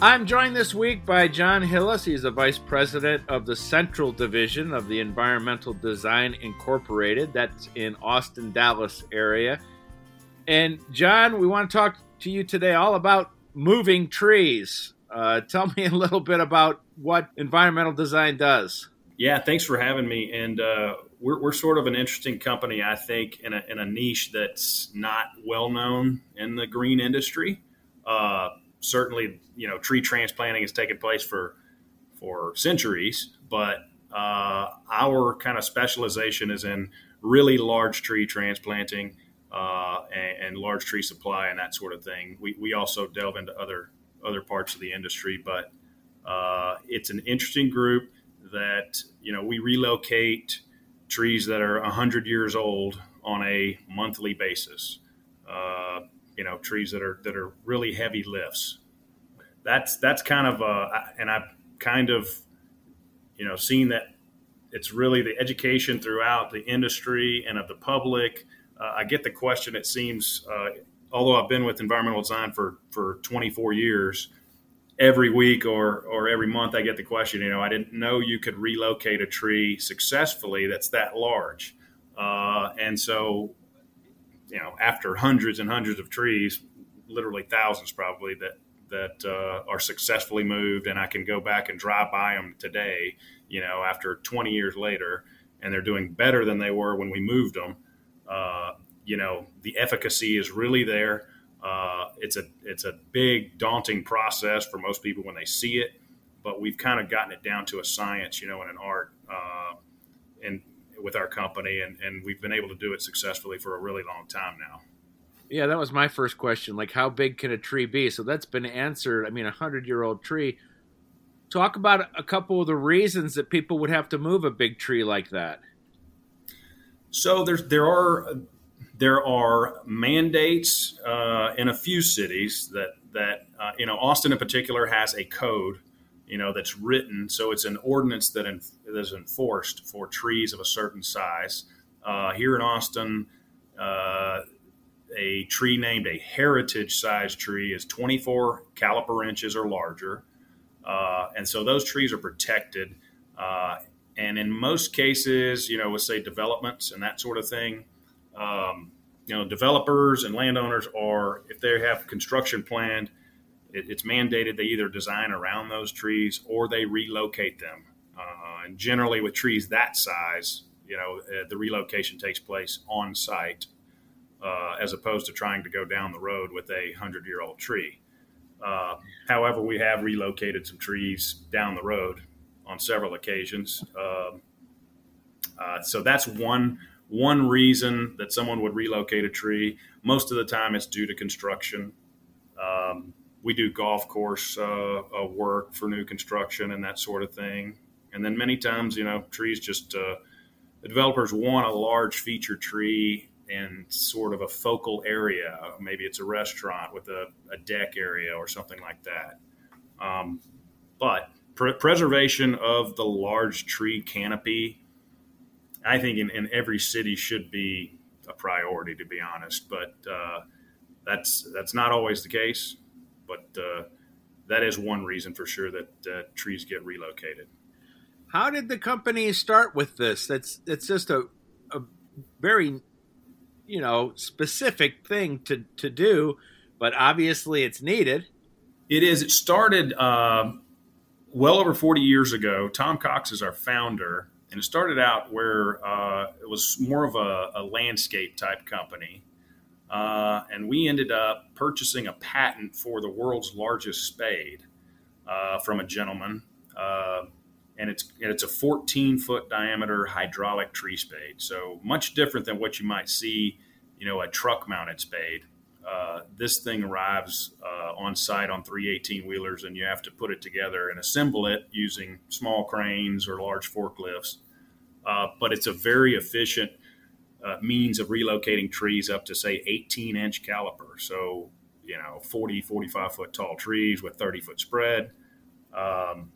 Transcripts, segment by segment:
I'm joined this week by John Hillis. He's the Vice President of the Central Division of the Environmental Design Incorporated. That's in Austin, Dallas area. And John, we want to talk to you today all about moving trees. Uh, tell me a little bit about what environmental design does. Yeah, thanks for having me. And uh, we're, we're sort of an interesting company, I think, in a, in a niche that's not well known in the green industry. Uh, certainly, you know, tree transplanting has taken place for for centuries, but uh, our kind of specialization is in really large tree transplanting uh, and, and, large tree supply and that sort of thing. We, we also delve into other other parts of the industry, but uh, it's an interesting group that you know we relocate trees that are 100 years old on a monthly basis. You know trees that are that are really heavy lifts. That's that's kind of uh, and I've kind of you know seen that it's really the education throughout the industry and of the public. Uh, I get the question. It seems, uh, although I've been with environmental design for for 24 years, every week or or every month I get the question. You know, I didn't know you could relocate a tree successfully that's that large. Uh, and so you know, after hundreds and hundreds of trees, literally thousands probably that that uh, are successfully moved, and I can go back and drive by them today. You know, after 20 years later, and they're doing better than they were when we moved them. Uh, you know, the efficacy is really there. Uh, it's a it's a big daunting process for most people when they see it, but we've kind of gotten it down to a science, you know, and an art. Uh, and with our company, and, and we've been able to do it successfully for a really long time now. Yeah, that was my first question. Like, how big can a tree be? So that's been answered. I mean, a hundred year old tree. Talk about a couple of the reasons that people would have to move a big tree like that. So there's there are there are mandates uh, in a few cities that that uh, you know Austin in particular has a code you know, that's written. So it's an ordinance that, in, that is enforced for trees of a certain size. Uh, here in Austin, uh, a tree named a heritage size tree is 24 caliper inches or larger. Uh, and so those trees are protected. Uh, and in most cases, you know, let's say developments and that sort of thing, um, you know, developers and landowners are, if they have construction planned, it, it's mandated they either design around those trees or they relocate them. Uh, and generally, with trees that size, you know, uh, the relocation takes place on site uh, as opposed to trying to go down the road with a hundred year old tree. Uh, however, we have relocated some trees down the road on several occasions. Um, uh, so that's one one reason that someone would relocate a tree. Most of the time, it's due to construction. Um, we do golf course uh, uh, work for new construction and that sort of thing. And then many times, you know, trees just uh, the developers want a large feature tree in sort of a focal area. Maybe it's a restaurant with a, a deck area or something like that. Um, but pr- preservation of the large tree canopy, I think in, in, every city should be a priority, to be honest. But uh, that's that's not always the case but uh, that is one reason for sure that uh, trees get relocated. How did the company start with this? That's it's just a, a very you know specific thing to to do, but obviously it's needed. It is. It started uh, well over forty years ago. Tom Cox is our founder, and it started out where uh, it was more of a, a landscape type company uh, and we ended up purchasing a patent for the world's largest spade uh, from a gentleman. Uh, and it's and it's a 14 foot diameter hydraulic tree spade, so much different than what you might see, you know, a truck mounted spade. Uh, this thing arrives uh, on site on three 18 wheelers, and you have to put it together and assemble it using small cranes or large forklifts. uh, but it's a very efficient uh, means of relocating trees up to say 18 inch caliper. So, you know, 40, 45 foot tall trees with 30 foot spread. Um,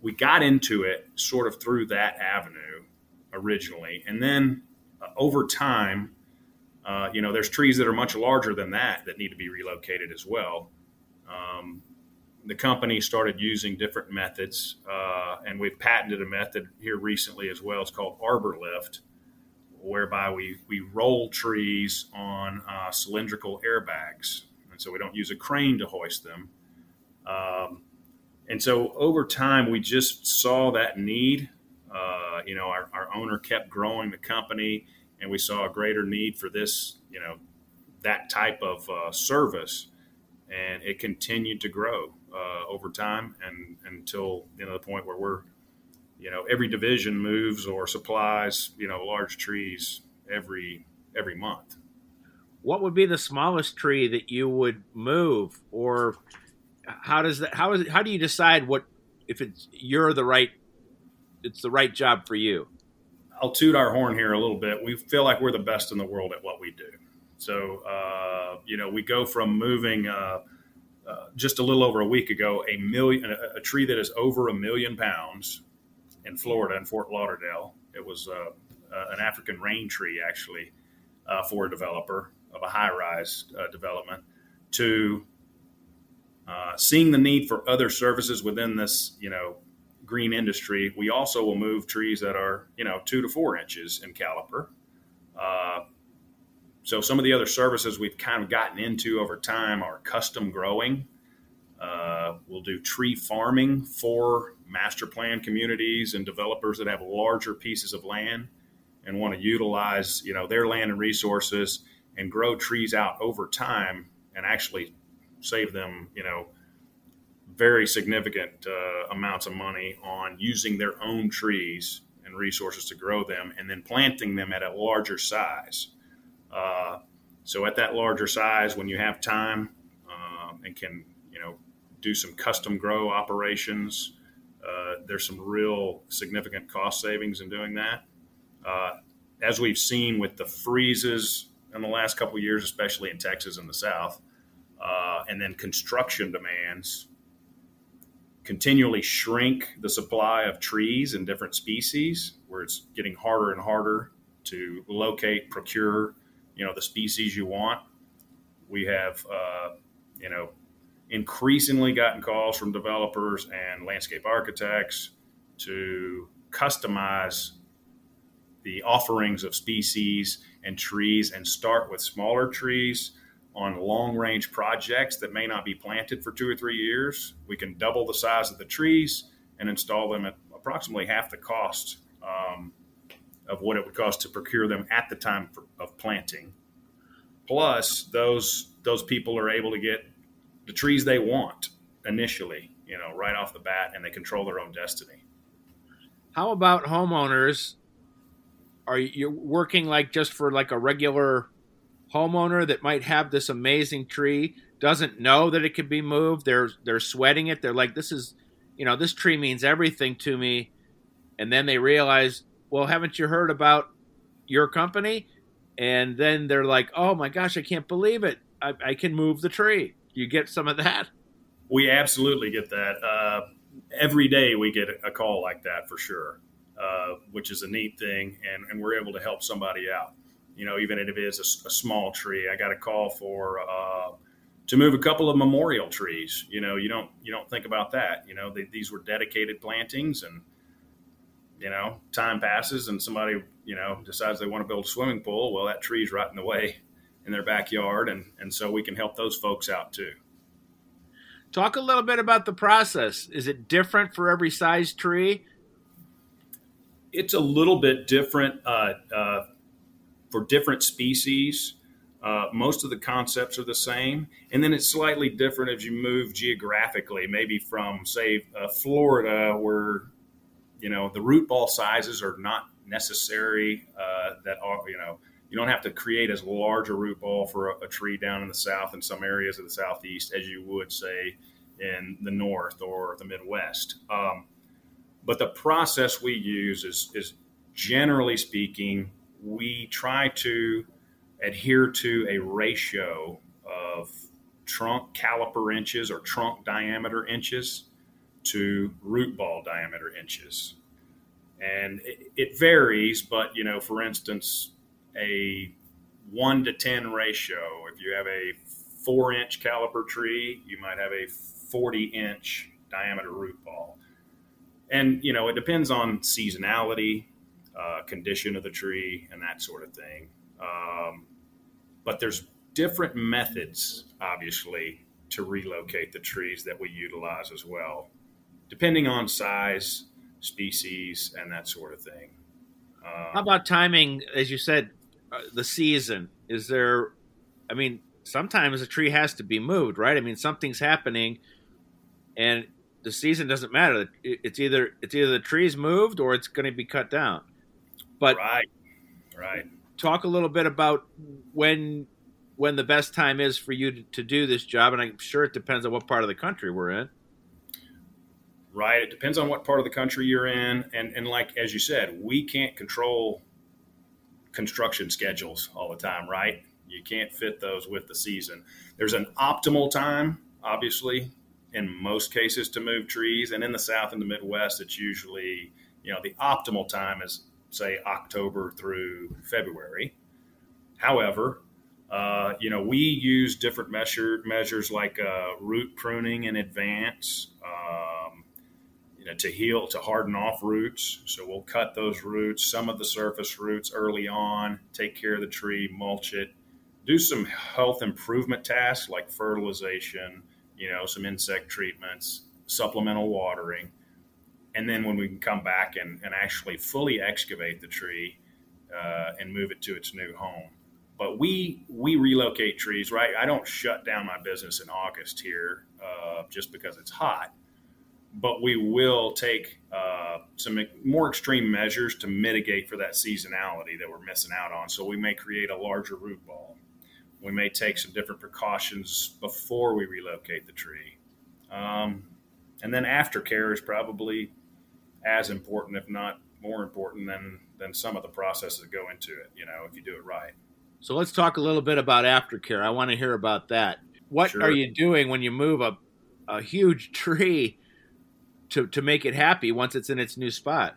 we got into it sort of through that avenue originally. And then uh, over time, uh, you know, there's trees that are much larger than that that need to be relocated as well. Um, the company started using different methods, uh, and we've patented a method here recently as well. It's called arbor lift, whereby we, we roll trees on uh, cylindrical airbags. And so we don't use a crane to hoist them. Um, and so over time, we just saw that need. Uh, you know, our, our owner kept growing the company, and we saw a greater need for this, you know, that type of uh, service. And it continued to grow uh, over time and until you know the point where we're you know every division moves or supplies you know large trees every every month. What would be the smallest tree that you would move or how does that how is how do you decide what if it's you're the right it's the right job for you? I'll toot our horn here a little bit. We feel like we're the best in the world at what we do. So uh, you know we go from moving uh, uh, just a little over a week ago a million a, a, tree that is over a million pounds in Florida in Fort Lauderdale. It was uh, uh, an African rain tree actually uh, for a developer of a high rise uh, development to seeing the need for other services within this you know green industry. We also will move trees that are you know two to four inches in caliper so some of the other services we've kind of gotten into over time are custom growing. Uh, we'll do tree farming for master plan communities and developers that have larger pieces of land and want to utilize you know their land and resources and grow trees out over time and actually save them you know very significant uh, amounts of money on using their own trees and resources to grow them and then planting them at a larger size. Uh, so at that larger size, when you have time uh, and can, do some custom grow operations, uh, there's some real significant cost savings in doing that. Uh, as we've seen with the freezes in the last couple years, especially in Texas and the South, uh, and then construction demands continually shrink the supply of trees and different species, where it's getting harder and harder to locate, procure, you know the species you want. We have uh, you know increasingly gotten calls from developers and landscape architects to customize the offerings of species and trees and start with smaller trees on long range projects that may not be planted for two or three years. We can double the size of the trees and install them at approximately half the cost um, of what it would cost to procure them at the time for, of planting. Plus, those those people are able to get the trees they want initially, you know, right off the bat, and they control their own destiny. How about homeowners? Are you working like just for like a regular homeowner that might have this amazing tree, doesn't know that it can be moved? They're they're sweating it. They're like, this is, you know, this tree means everything to me, and then they realize well, haven't you heard about your company? And then they're like, oh my gosh, I can't believe it. I, I can move the tree. You get some of that? We absolutely get that. Uh, every day we get a call like that for sure, uh, which is a neat thing. And, and, we're able to help somebody out. You know, even if it is a, a small tree, I got a call for uh, to move a couple of memorial trees. You know, you don't you don't think about that. You know, they, these were dedicated plantings, and you know, time passes and somebody, you know, decides they want to build a swimming pool. Well, that tree's right in the way in their backyard. And, and so we can help those folks out too. Talk a little bit about the process. Is it different for every size tree? It's a little bit different uh, uh, for different species. Uh, most of the concepts are the same, and then it's slightly different as you move geographically. Maybe from, say, uh, Florida, where you know the root ball sizes are not necessary uh, that are you know you don't have to create as large a root ball for a, a, tree down in the south in some areas of the southeast as you would say in the north or the midwest um, but the process we use is is generally speaking, we try to adhere to a ratio of trunk caliper inches or trunk diameter inches to root ball diameter inches. And it, it varies, but you know, for instance, a one to 10 ratio, if you have a four inch caliper tree, you might have a 40 inch diameter root ball. And, you know, it depends on seasonality, uh, condition of the tree, and that sort of thing. Um, but there's different methods, obviously, to relocate the trees that we utilize as well, depending on size, species, and that sort of thing. Um, How about timing? As you said, uh, the season. Is there? I mean, sometimes a tree has to be moved, right? I mean, something's happening, and the season doesn't matter. It's either it's either the tree's moved or it's going to be cut down. But right, right. Talk a little bit about when when the best time is for you to, to do this job, and I'm sure it depends on what part of the country we're in. Right. It depends on what part of the country you're in, and and like as you said, we can't control construction schedules all the time, right? You can't fit those with the season. There's an optimal time, obviously, in most cases to move trees. And in the South and the Midwest, it's usually, you know, the optimal time is, say, October through February. However, uh, you know, we use different measure, measures like uh, root pruning in advance. Uh, you know, to heal, to harden off roots. So we'll cut those roots, some of the surface roots early on, take care of the tree, mulch it, do some health improvement tasks like fertilization, you know, some insect treatments, supplemental watering. And then when we can come back and, and actually fully excavate the tree uh, and move it to its new home. But we we relocate trees, right? I don't shut down my business in August here uh, just because it's hot but we will take uh, some more extreme measures to mitigate for that seasonality that we're missing out on. So we may create a larger root ball. We may take some different precautions before we relocate the tree. Um, and then aftercare is probably as important, if not more important, than, than some of the processes that go into it, you know, if you do it right. So let's talk a little bit about aftercare. I want to hear about that. What sure. are you doing when you move a, a huge tree to to make it happy once it's in its new spot.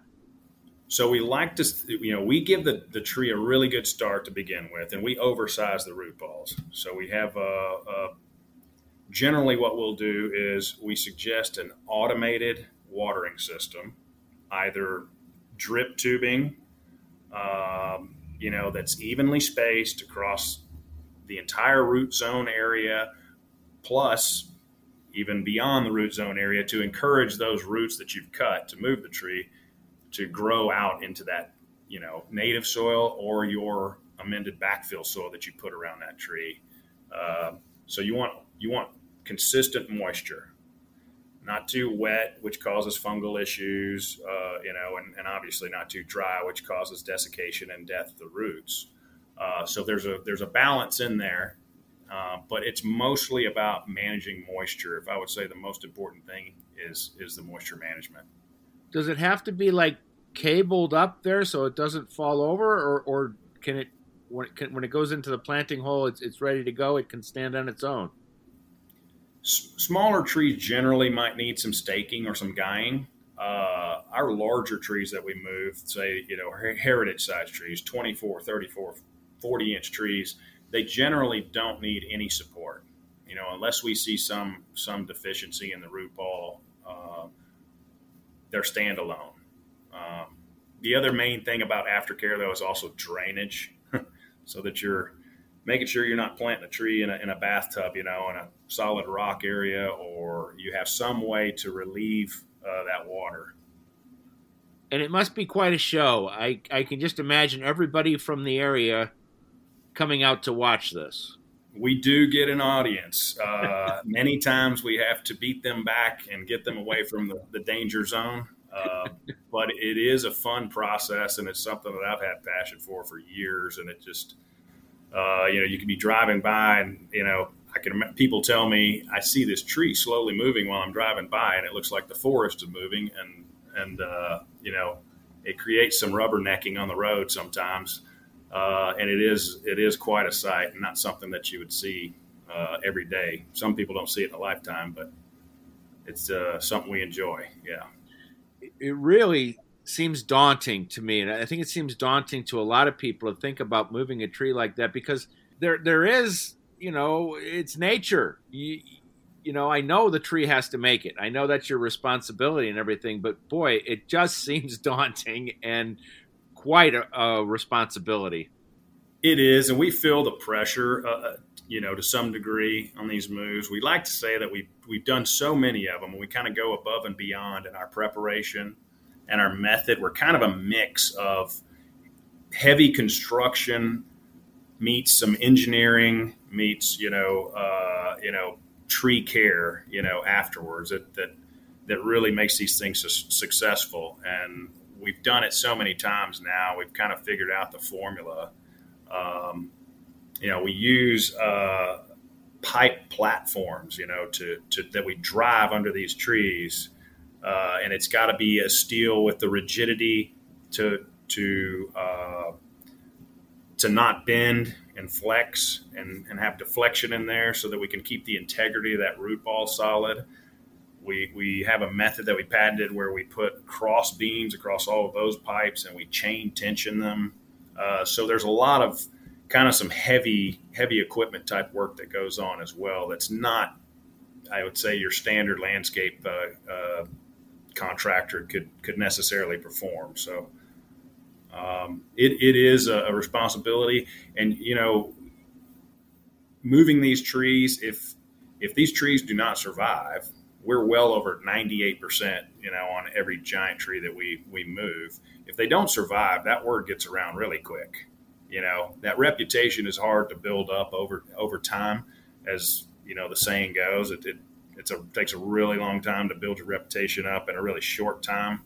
So we like to, you know, we give the, the tree a really good start to begin with, and we oversize the root balls. So we have a, a generally what we'll do is we suggest an automated watering system, either drip tubing, um, you know, that's evenly spaced across the entire root zone area, plus even beyond the root zone area to encourage those roots that you've cut to move the tree to grow out into that you know native soil or your amended backfill soil that you put around that tree. Uh, so you want you want consistent moisture not too wet which causes fungal issues uh, you know and, and, obviously not too dry which causes desiccation and death of the roots. Uh, so there's a there's a balance in there uh, but it's mostly about managing moisture. If I would say the most important thing is is the moisture management. Does it have to be like cabled up there so it doesn't fall over, or, or can it when it, can, when it goes into the planting hole, it's, it's ready to go. It can stand on its own. S- smaller trees generally might need some staking or some guying. Uh, our larger trees that we move, say, you know, heritage size trees, 24, 34, 40 inch trees, they generally don't need any support. You know, unless we see some some deficiency in the root ball, uh, they're standalone. Um, the other main thing about aftercare though is also drainage, so that you're making sure you're not planting a tree in a, in a bathtub, you know, in a solid rock area, or you have some way to relieve uh, that water. And it must be quite a show. I, I can just imagine everybody from the area coming out to watch this? We do get an audience. Uh, many times we have to beat them back and get them away from the, the danger zone. Uh, but it is a fun process, and it's something that I've had passion for for years. And it just, uh, you know, you can be driving by, and you know, I can people tell me I see this tree slowly moving while I'm driving by, and it looks like the forest is moving, and and uh, you know, it creates some rubbernecking on the road sometimes, uh, and it is it is quite a sight, and not something that you would see uh, every day. Some people don't see it in a lifetime, but it's uh, something we enjoy. Yeah, it really seems daunting to me, and I think it seems daunting to a lot of people to think about moving a tree like that because there there is you know it's nature. You, you know, I know the tree has to make it. I know that's your responsibility and everything, but boy, it just seems daunting and quite a, a responsibility. It is, and we feel the pressure, uh, uh, you know, to some degree on these moves. We like to say that we've we've done so many of them, and we kind of go above and beyond in our preparation and our method. We're kind of a mix of heavy construction meets some engineering meets you know uh, you know tree care, you know, afterwards that that that really makes these things successful. And we've done it so many times now. We've kind of figured out the formula. Um, you know, we use uh, pipe platforms, you know, to, to that we drive under these trees, uh, and it's got to be a steel with the rigidity to to uh, to not bend and flex and, and have deflection in there so that we can keep the integrity of that root ball solid. We, we have a method that we patented where we put cross beams across all of those pipes and we chain tension them. Uh, so there's a lot of kind of some heavy heavy equipment type work that goes on as well. That's not, I would say, your standard landscape uh, uh, contractor could could necessarily perform. So um, it, it is a, a, responsibility. And, you know, moving these trees, if, if these trees do not survive, we're well over 98%, you know, on every giant tree that we, we move. If they don't survive, that word gets around really quick. You know, that reputation is hard to build up over, over time. As, you know, the saying goes, it, it it's a, takes a really long time to build your reputation up and a really short time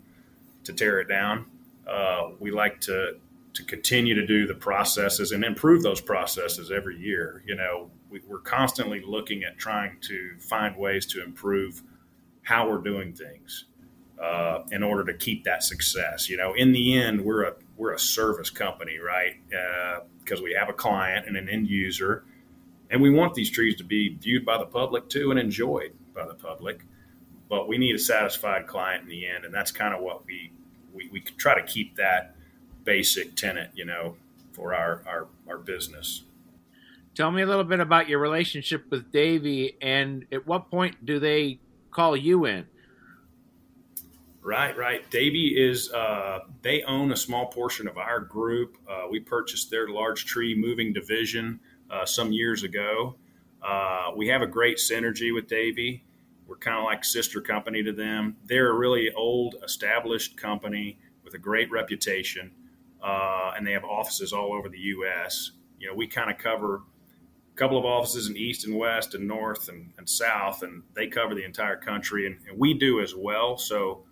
to tear it down uh, we like to to continue to do the processes and improve those processes every year. You know, we, are constantly looking at trying to find ways to improve how we're doing things uh, in order to keep that success. You know, in the end, we're a we're a service company, right? Because uh, we have a client and an end user, and we want these trees to be viewed by the public too and enjoyed by the public. But we need a satisfied client in the end, and that's kind of what we we, we try to keep that basic tenant, you know, for our, our, our business. Tell me a little bit about your relationship with Davey and at what point do they call you in? Right, right. Davey is, uh, they own a small portion of our group. Uh, we purchased their large tree moving division uh, some years ago. Uh, we have a great synergy with Davey. We're kind of like sister company to them. They're a really old, established company with a great reputation, uh, and they have offices all over the U.S. You know, we kind of cover couple of offices in East and West and North and, and South, and they cover the entire country, and, and, we do as well. So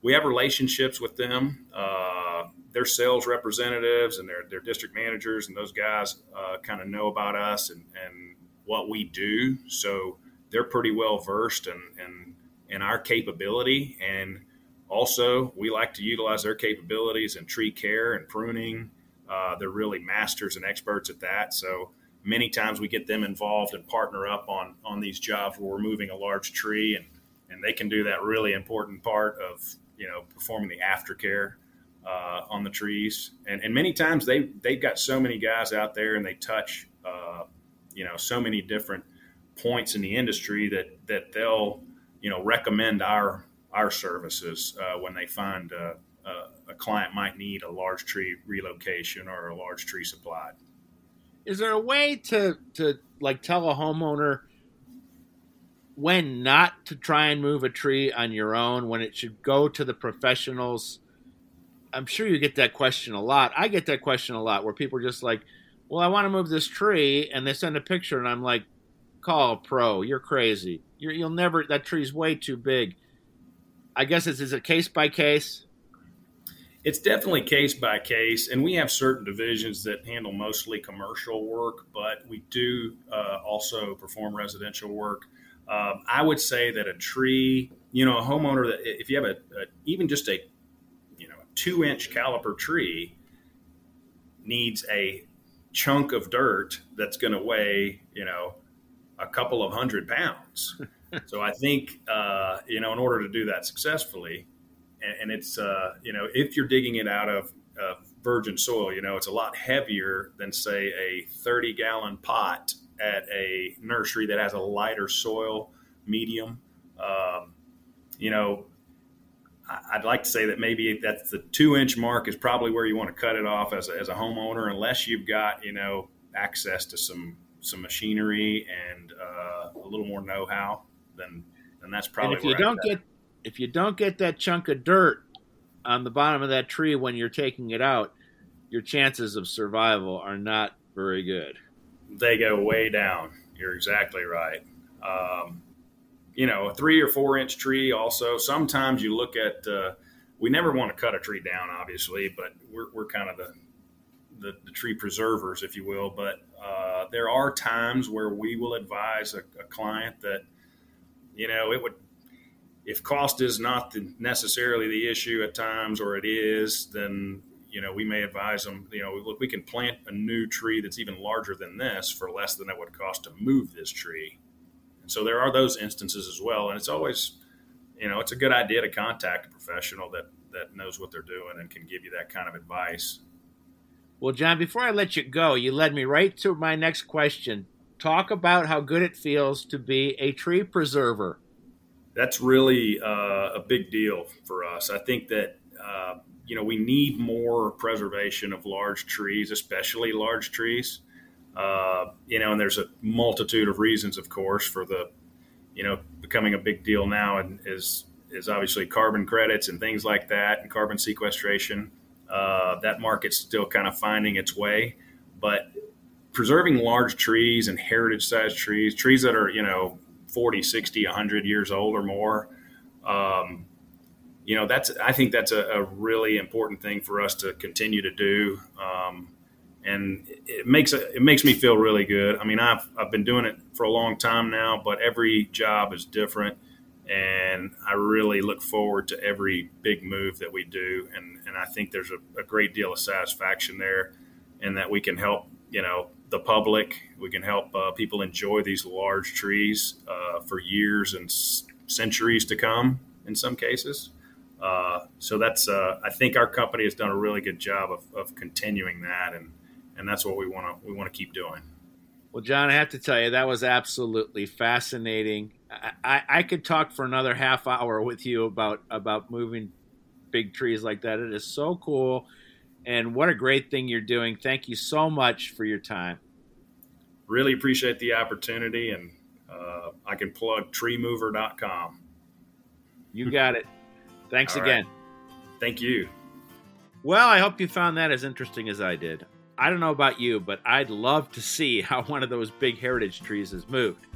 we have relationships with them. Uh, their sales representatives and their, their district managers and those guys uh, kind of know about us and, and what we do. So they're pretty well versed in, in, in our capability. And also, we like to utilize their capabilities in tree care and pruning. Uh, they're really masters and experts at that. So many times we get them involved and partner up on, on these jobs where we're moving a large tree and, and they can do that really important part of, you know, performing the aftercare uh, on the trees. And, and many times they, they've got so many guys out there and they touch, uh, you know, so many different points in the industry that that they'll you know recommend our our services uh, when they find a, a, a, client might need a large tree relocation or a large tree supplied. Is there a way to to like tell a homeowner when not to try and move a tree on your own when it should go to the professionals? I'm sure you get that question a lot. I get that question a lot where people are just like, "Well, I want to move this tree," and they send a picture, and I'm like, call a pro. You're crazy. You're, you'll never. That tree's way too big. I guess it's is it case by case. It's definitely case by case, and we have certain divisions that handle mostly commercial work, but we do uh, also perform residential work. Um, I would say that a tree, you know, a homeowner that if you have a, a even just a you know two inch caliper tree needs a chunk of dirt that's going to weigh, you know, a couple of hundred pounds. so I think, uh, you know, in order to do that successfully, and, and it's, uh, you know, if you're digging it out of uh, virgin soil, you know, it's a lot heavier than, say, a 30 gallon pot at a nursery that has a lighter soil medium. Um, you know, I'd like to say that maybe that's the two inch mark is probably where you want to cut it off as a, as a homeowner, unless you've got you know access to some some machinery and uh, a little more know how. Then then that's probably. And if you don't get if you don't get that chunk of dirt on the bottom of that tree when you're taking it out, your chances of survival are not very good. They go way down. You're exactly right. Um, you know, a three or four inch tree. Also, sometimes you look at. Uh, we never want to cut a tree down, obviously, but we're, we're kind of the, the, the tree preservers, if you will. But uh, there are times where we will advise a, a, client that, you know, it would, if cost is not the, necessarily the issue at times, or it is, then you know we may advise them. You know, look, we can plant a new tree that's even larger than this for less than it would cost to move this tree and so there are those instances as well. And it's always, you know, it's a good idea to contact a professional that, that knows what they're doing and can give you that kind of advice. Well, John, before I let you go, you led me right to my next question. Talk about how good it feels to be a tree preserver. That's really uh, a big deal for us. I think that, uh, you know, we need more preservation of large trees, especially large trees. Uh, you know, and there's a multitude of reasons, of course, for the, you know, becoming a big deal now, and is is obviously carbon credits and things like that, and carbon sequestration. Uh, that market's still kind of finding its way, but preserving large trees and heritage sized trees, trees that are, you know, 40, 60, 100 years old or more, um, you know, that's, I think that's a, a, really important thing for us to continue to do. Um, and it makes it makes me feel really good. I mean, I've I've been doing it for a long time now, but every job is different, and I really look forward to every big move that we do, and and I think there's a, a great deal of satisfaction there, and that we can help you know the public, we can help uh, people enjoy these large trees uh, for years and s- centuries to come in some cases. Uh, so that's uh, I think our company has done a really good job of, of continuing that and and that's what we want to we want to keep doing. Well, John, I have to tell you that was absolutely fascinating. I, I, I could talk for another half hour with you about about moving big trees like that. It is so cool, and what a great thing you're doing. Thank you so much for your time. Really appreciate the opportunity, and uh, I can plug treemover.com. You got it. Thanks again. Thank you. Well, I hope you found that as interesting as I did. I don't know about you, but I'd love to see how one of those big heritage trees is moved.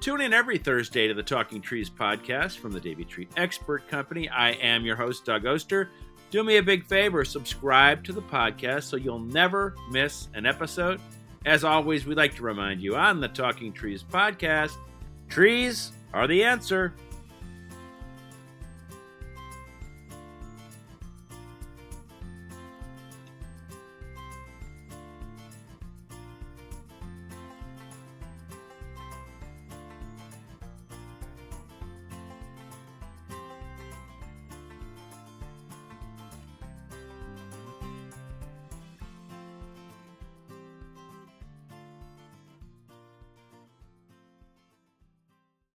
Tune in every Thursday to the Talking Trees podcast from the Davey Tree Expert Company. I am your host, Doug Oster. Do me a big favor, subscribe to the podcast so you'll never miss an episode. As always, we'd like to remind you on the Talking Trees podcast trees are the answer.